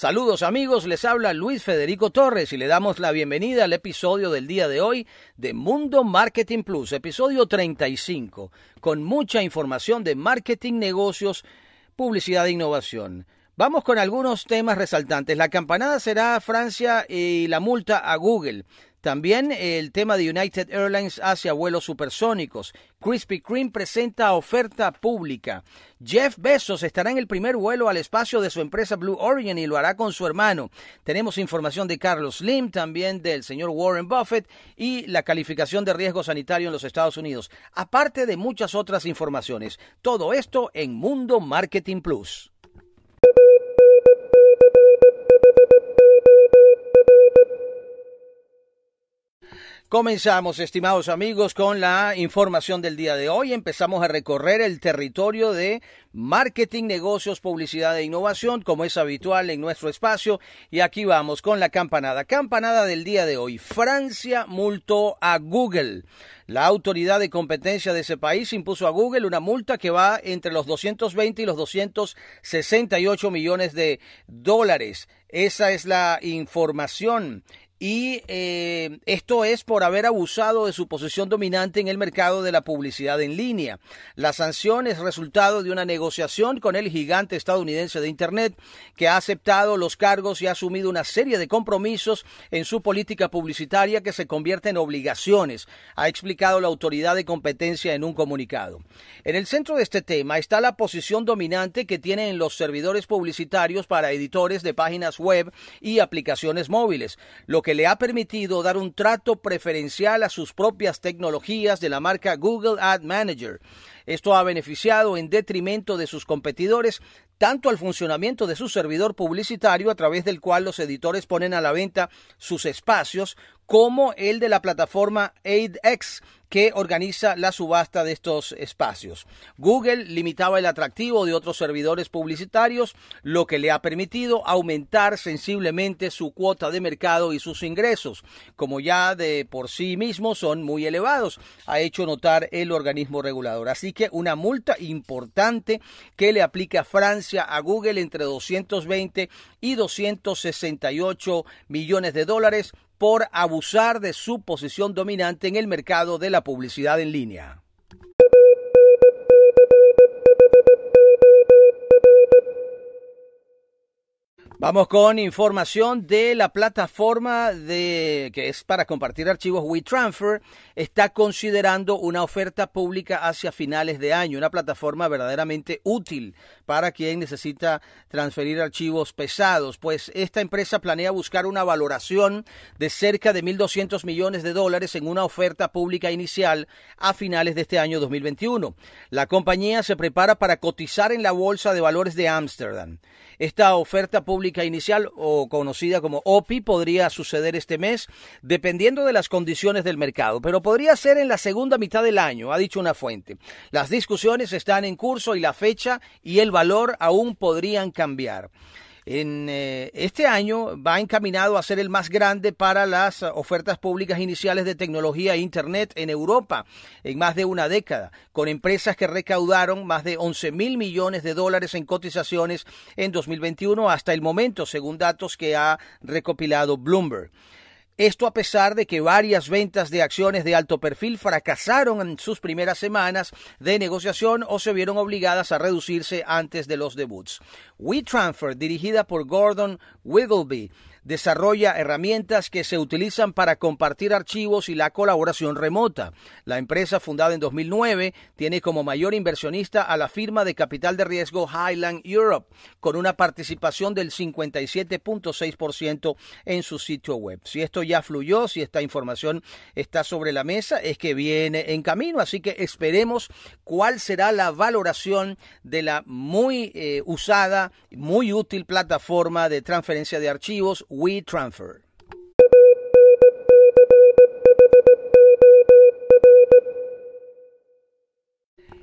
Saludos amigos, les habla Luis Federico Torres y le damos la bienvenida al episodio del día de hoy de Mundo Marketing Plus, episodio 35, con mucha información de marketing, negocios, publicidad e innovación. Vamos con algunos temas resaltantes. La campanada será Francia y la multa a Google. También el tema de United Airlines hacia vuelos supersónicos. Krispy Kreme presenta oferta pública. Jeff Bezos estará en el primer vuelo al espacio de su empresa Blue Origin y lo hará con su hermano. Tenemos información de Carlos Slim, también del señor Warren Buffett y la calificación de riesgo sanitario en los Estados Unidos, aparte de muchas otras informaciones. Todo esto en Mundo Marketing Plus. Comenzamos, estimados amigos, con la información del día de hoy. Empezamos a recorrer el territorio de marketing, negocios, publicidad e innovación, como es habitual en nuestro espacio. Y aquí vamos con la campanada. Campanada del día de hoy. Francia multó a Google. La autoridad de competencia de ese país impuso a Google una multa que va entre los 220 y los 268 millones de dólares. Esa es la información y eh, esto es por haber abusado de su posición dominante en el mercado de la publicidad en línea. La sanción es resultado de una negociación con el gigante estadounidense de Internet que ha aceptado los cargos y ha asumido una serie de compromisos en su política publicitaria que se convierte en obligaciones, ha explicado la autoridad de competencia en un comunicado. En el centro de este tema está la posición dominante que tienen los servidores publicitarios para editores de páginas web y aplicaciones móviles, lo que le ha permitido dar un trato preferencial a sus propias tecnologías de la marca Google Ad Manager. Esto ha beneficiado en detrimento de sus competidores tanto al funcionamiento de su servidor publicitario a través del cual los editores ponen a la venta sus espacios, como el de la plataforma AidX que organiza la subasta de estos espacios. Google limitaba el atractivo de otros servidores publicitarios, lo que le ha permitido aumentar sensiblemente su cuota de mercado y sus ingresos, como ya de por sí mismos son muy elevados, ha hecho notar el organismo regulador. Así que una multa importante que le aplica Francia a Google entre 220 y 268 millones de dólares por abusar de su posición dominante en el mercado de la publicidad en línea. Vamos con información de la plataforma de que es para compartir archivos WeTransfer. Está considerando una oferta pública hacia finales de año, una plataforma verdaderamente útil para quien necesita transferir archivos pesados, pues esta empresa planea buscar una valoración de cerca de 1.200 millones de dólares en una oferta pública inicial a finales de este año 2021. La compañía se prepara para cotizar en la Bolsa de Valores de Ámsterdam. Esta oferta pública inicial o conocida como OPI podría suceder este mes dependiendo de las condiciones del mercado, pero podría ser en la segunda mitad del año, ha dicho una fuente. Las discusiones están en curso y la fecha y el valor aún podrían cambiar en eh, este año va encaminado a ser el más grande para las ofertas públicas iniciales de tecnología e Internet en Europa en más de una década, con empresas que recaudaron más de 11 mil millones de dólares en cotizaciones en 2021 hasta el momento, según datos que ha recopilado Bloomberg. Esto a pesar de que varias ventas de acciones de alto perfil fracasaron en sus primeras semanas de negociación o se vieron obligadas a reducirse antes de los debuts. WeTransfer, dirigida por Gordon Wiggleby, desarrolla herramientas que se utilizan para compartir archivos y la colaboración remota. La empresa, fundada en 2009, tiene como mayor inversionista a la firma de capital de riesgo Highland Europe, con una participación del 57.6% en su sitio web. Si esto ya fluyó, si esta información está sobre la mesa, es que viene en camino, así que esperemos cuál será la valoración de la muy eh, usada, muy útil plataforma de transferencia de archivos WeTransfer.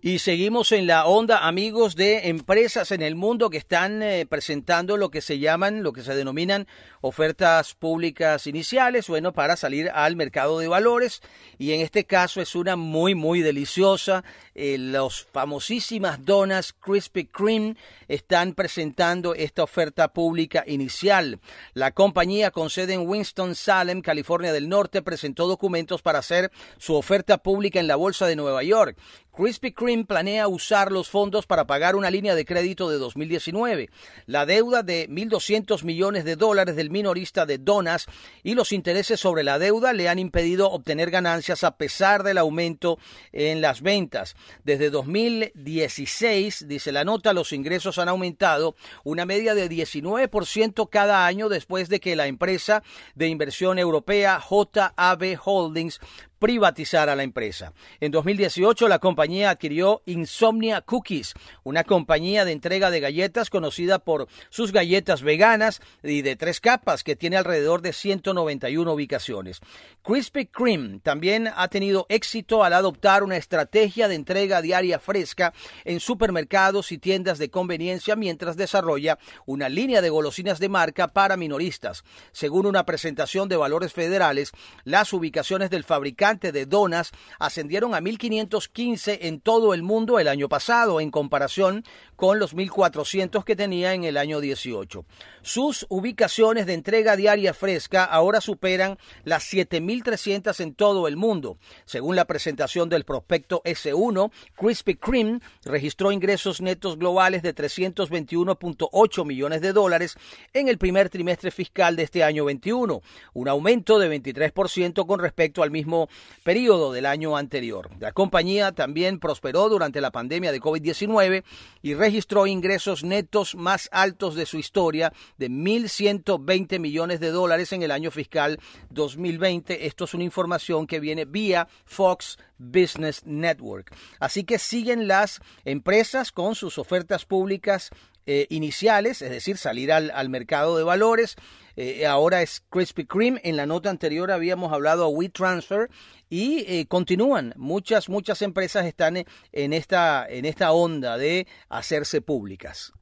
Y seguimos en la onda, amigos, de empresas en el mundo que están eh, presentando lo que se llaman, lo que se denominan ofertas públicas iniciales, bueno, para salir al mercado de valores. Y en este caso es una muy, muy deliciosa. Eh, los famosísimas donas Krispy Kreme están presentando esta oferta pública inicial. La compañía con sede en Winston-Salem, California del Norte, presentó documentos para hacer su oferta pública en la Bolsa de Nueva York. Krispy Kreme planea usar los fondos para pagar una línea de crédito de 2019, la deuda de 1.200 millones de dólares del minorista de Donas y los intereses sobre la deuda le han impedido obtener ganancias a pesar del aumento en las ventas. Desde 2016, dice la nota, los ingresos han aumentado una media de 19% cada año después de que la empresa de inversión europea JAB Holdings privatizar a la empresa. En 2018 la compañía adquirió Insomnia Cookies, una compañía de entrega de galletas conocida por sus galletas veganas y de tres capas que tiene alrededor de 191 ubicaciones. Krispy Kreme también ha tenido éxito al adoptar una estrategia de entrega diaria fresca en supermercados y tiendas de conveniencia mientras desarrolla una línea de golosinas de marca para minoristas. Según una presentación de valores federales, las ubicaciones del fabricante de donas ascendieron a 1.515 en todo el mundo el año pasado, en comparación con los 1.400 que tenía en el año 18. Sus ubicaciones de entrega diaria fresca ahora superan las 7.300 en todo el mundo. Según la presentación del prospecto S1, Krispy Kreme registró ingresos netos globales de 321.8 millones de dólares en el primer trimestre fiscal de este año 21, un aumento de 23% con respecto al mismo periodo del año anterior. La compañía también prosperó durante la pandemia de COVID-19 y registró ingresos netos más altos de su historia de 1.120 millones de dólares en el año fiscal 2020. Esto es una información que viene vía Fox Business Network. Así que siguen las empresas con sus ofertas públicas eh, iniciales, es decir, salir al, al mercado de valores. Eh, ahora es Krispy Kreme. En la nota anterior habíamos hablado a WeTransfer y eh, continúan. Muchas, muchas empresas están en esta, en esta onda de hacerse públicas.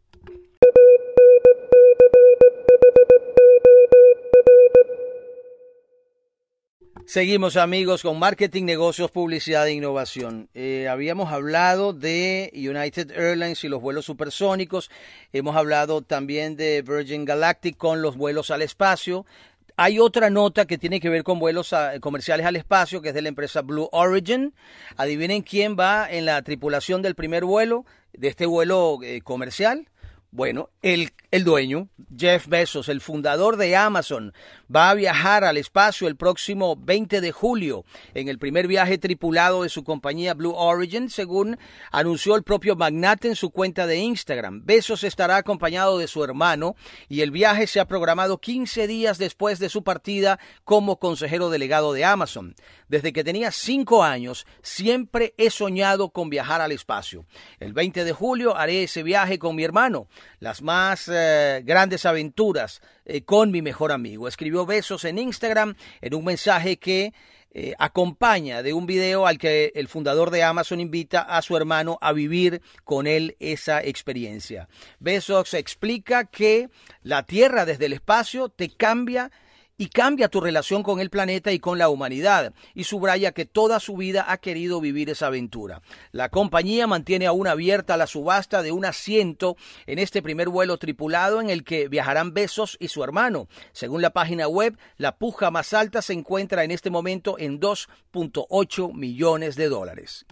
Seguimos amigos con marketing, negocios, publicidad e innovación. Eh, habíamos hablado de United Airlines y los vuelos supersónicos. Hemos hablado también de Virgin Galactic con los vuelos al espacio. Hay otra nota que tiene que ver con vuelos comerciales al espacio, que es de la empresa Blue Origin. Adivinen quién va en la tripulación del primer vuelo, de este vuelo eh, comercial. Bueno, el, el, dueño, Jeff Bezos, el fundador de Amazon, va a viajar al espacio el próximo 20 de julio en el primer viaje tripulado de su compañía Blue Origin, según anunció el propio magnate en su cuenta de Instagram. Bezos estará acompañado de su hermano y el viaje se ha programado 15 días después de su partida como consejero delegado de Amazon. Desde que tenía 5 años, siempre he soñado con viajar al espacio. El 20 de julio haré ese viaje con mi hermano las más eh, grandes aventuras eh, con mi mejor amigo. Escribió besos en Instagram en un mensaje que eh, acompaña de un video al que el fundador de Amazon invita a su hermano a vivir con él esa experiencia. Besos explica que la Tierra desde el espacio te cambia y cambia tu relación con el planeta y con la humanidad, y subraya que toda su vida ha querido vivir esa aventura. La compañía mantiene aún abierta la subasta de un asiento en este primer vuelo tripulado en el que viajarán Besos y su hermano. Según la página web, la puja más alta se encuentra en este momento en 2.8 millones de dólares.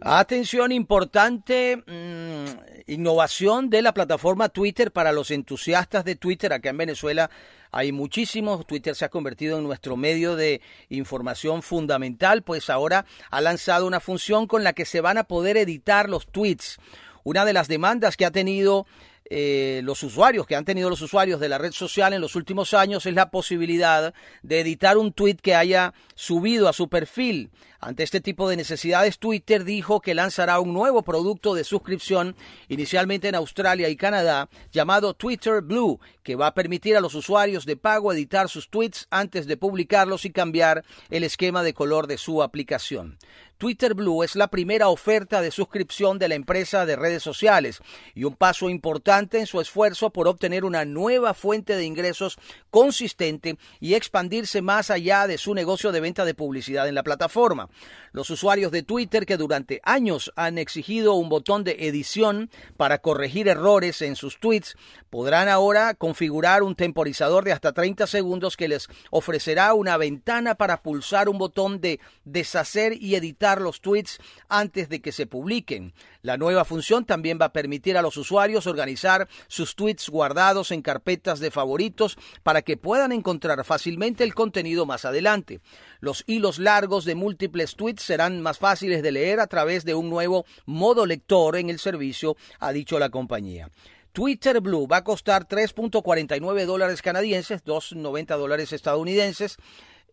Atención importante, mm, innovación de la plataforma Twitter para los entusiastas de Twitter. Acá en Venezuela hay muchísimos. Twitter se ha convertido en nuestro medio de información fundamental, pues ahora ha lanzado una función con la que se van a poder editar los tweets. Una de las demandas que ha tenido eh, los usuarios que han tenido los usuarios de la red social en los últimos años es la posibilidad de editar un tweet que haya subido a su perfil. Ante este tipo de necesidades, Twitter dijo que lanzará un nuevo producto de suscripción, inicialmente en Australia y Canadá, llamado Twitter Blue, que va a permitir a los usuarios de pago editar sus tweets antes de publicarlos y cambiar el esquema de color de su aplicación. Twitter Blue es la primera oferta de suscripción de la empresa de redes sociales y un paso importante en su esfuerzo por obtener una nueva fuente de ingresos consistente y expandirse más allá de su negocio de venta de publicidad en la plataforma. Los usuarios de Twitter que durante años han exigido un botón de edición para corregir errores en sus tweets podrán ahora configurar un temporizador de hasta 30 segundos que les ofrecerá una ventana para pulsar un botón de deshacer y editar los tweets antes de que se publiquen. La nueva función también va a permitir a los usuarios organizar sus tweets guardados en carpetas de favoritos para que puedan encontrar fácilmente el contenido más adelante. Los hilos largos de múltiples tweets serán más fáciles de leer a través de un nuevo modo lector en el servicio, ha dicho la compañía. Twitter Blue va a costar 3.49 dólares canadienses, 2.90 dólares estadounidenses.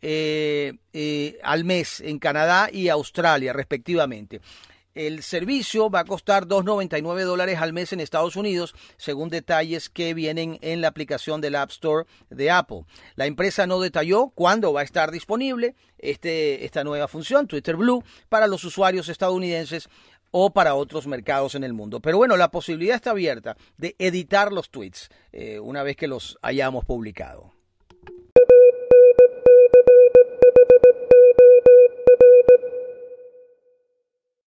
Eh, eh, al mes en Canadá y Australia, respectivamente. El servicio va a costar 2.99 dólares al mes en Estados Unidos, según detalles que vienen en la aplicación del App Store de Apple. La empresa no detalló cuándo va a estar disponible este, esta nueva función, Twitter Blue, para los usuarios estadounidenses o para otros mercados en el mundo. Pero bueno, la posibilidad está abierta de editar los tweets eh, una vez que los hayamos publicado.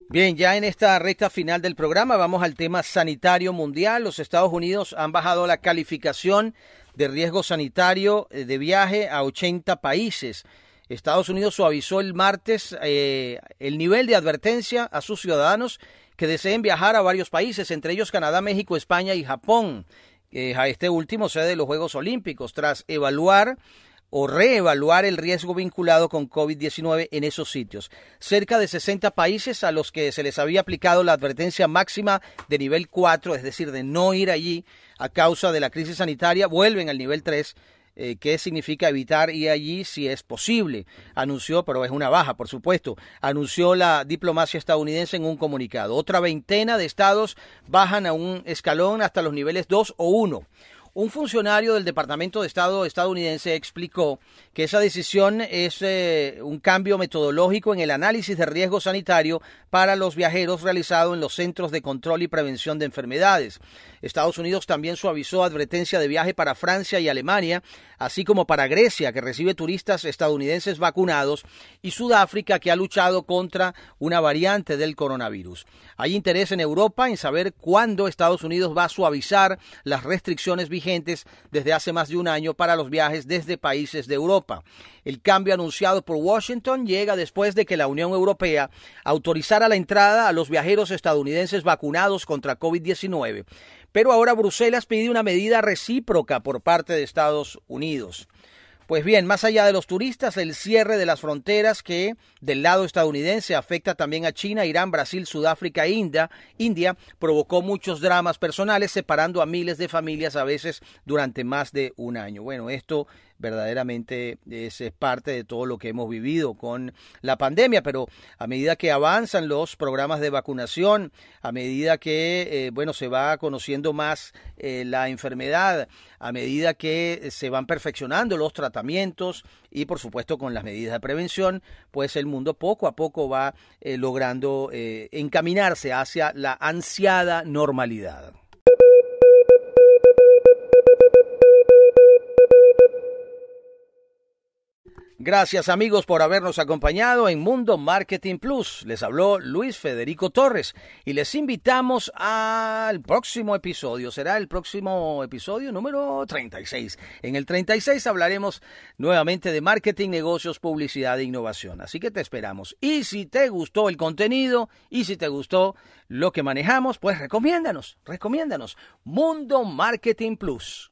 Bien, ya en esta recta final del programa vamos al tema sanitario mundial. Los Estados Unidos han bajado la calificación de riesgo sanitario eh, de viaje a 80 países. Estados Unidos suavizó el martes eh, el nivel de advertencia a sus ciudadanos que deseen viajar a varios países, entre ellos Canadá, México, España y Japón. a este último sede de los Juegos Olímpicos, tras evaluar o reevaluar el riesgo vinculado con COVID-19 en esos sitios. Cerca de 60 países a los que se les había aplicado la advertencia máxima de nivel 4, es decir, de no ir allí a causa de la crisis sanitaria, vuelven al nivel 3 eh, qué significa evitar ir allí si es posible. Anunció, pero es una baja, por supuesto, anunció la diplomacia estadounidense en un comunicado. Otra veintena de estados bajan a un escalón hasta los niveles 2 o 1. Un funcionario del Departamento de Estado estadounidense explicó que esa decisión es eh, un cambio metodológico en el análisis de riesgo sanitario para los viajeros realizado en los Centros de Control y Prevención de Enfermedades. Estados Unidos también suavizó advertencia de viaje para Francia y Alemania, así como para Grecia, que recibe turistas estadounidenses vacunados, y Sudáfrica, que ha luchado contra una variante del coronavirus. Hay interés en Europa en saber cuándo Estados Unidos va a suavizar las restricciones vigentes desde hace más de un año para los viajes desde países de Europa. El cambio anunciado por Washington llega después de que la Unión Europea autorizara la entrada a los viajeros estadounidenses vacunados contra COVID-19. Pero ahora Bruselas pide una medida recíproca por parte de Estados Unidos. Pues bien, más allá de los turistas, el cierre de las fronteras que del lado estadounidense afecta también a China, Irán, Brasil, Sudáfrica e India, India provocó muchos dramas personales separando a miles de familias a veces durante más de un año. Bueno, esto verdaderamente es, parte de todo lo que hemos vivido con la pandemia, pero a medida que avanzan los programas de vacunación, a medida que eh, bueno se va conociendo más eh, la enfermedad, a medida que se van perfeccionando los tratamientos y por supuesto con las medidas de prevención, pues el mundo poco a poco va eh, logrando encaminarse hacia la ansiada normalidad. Gracias amigos por habernos acompañado en Mundo Marketing Plus. Les habló Luis Federico Torres y les invitamos al próximo episodio. Será el próximo episodio número 36. En el 36 hablaremos nuevamente de marketing, negocios, publicidad e innovación. Así que te esperamos. Y si te gustó el contenido y si te gustó lo que manejamos, pues recomiéndanos, recomiéndanos. Mundo Marketing Plus.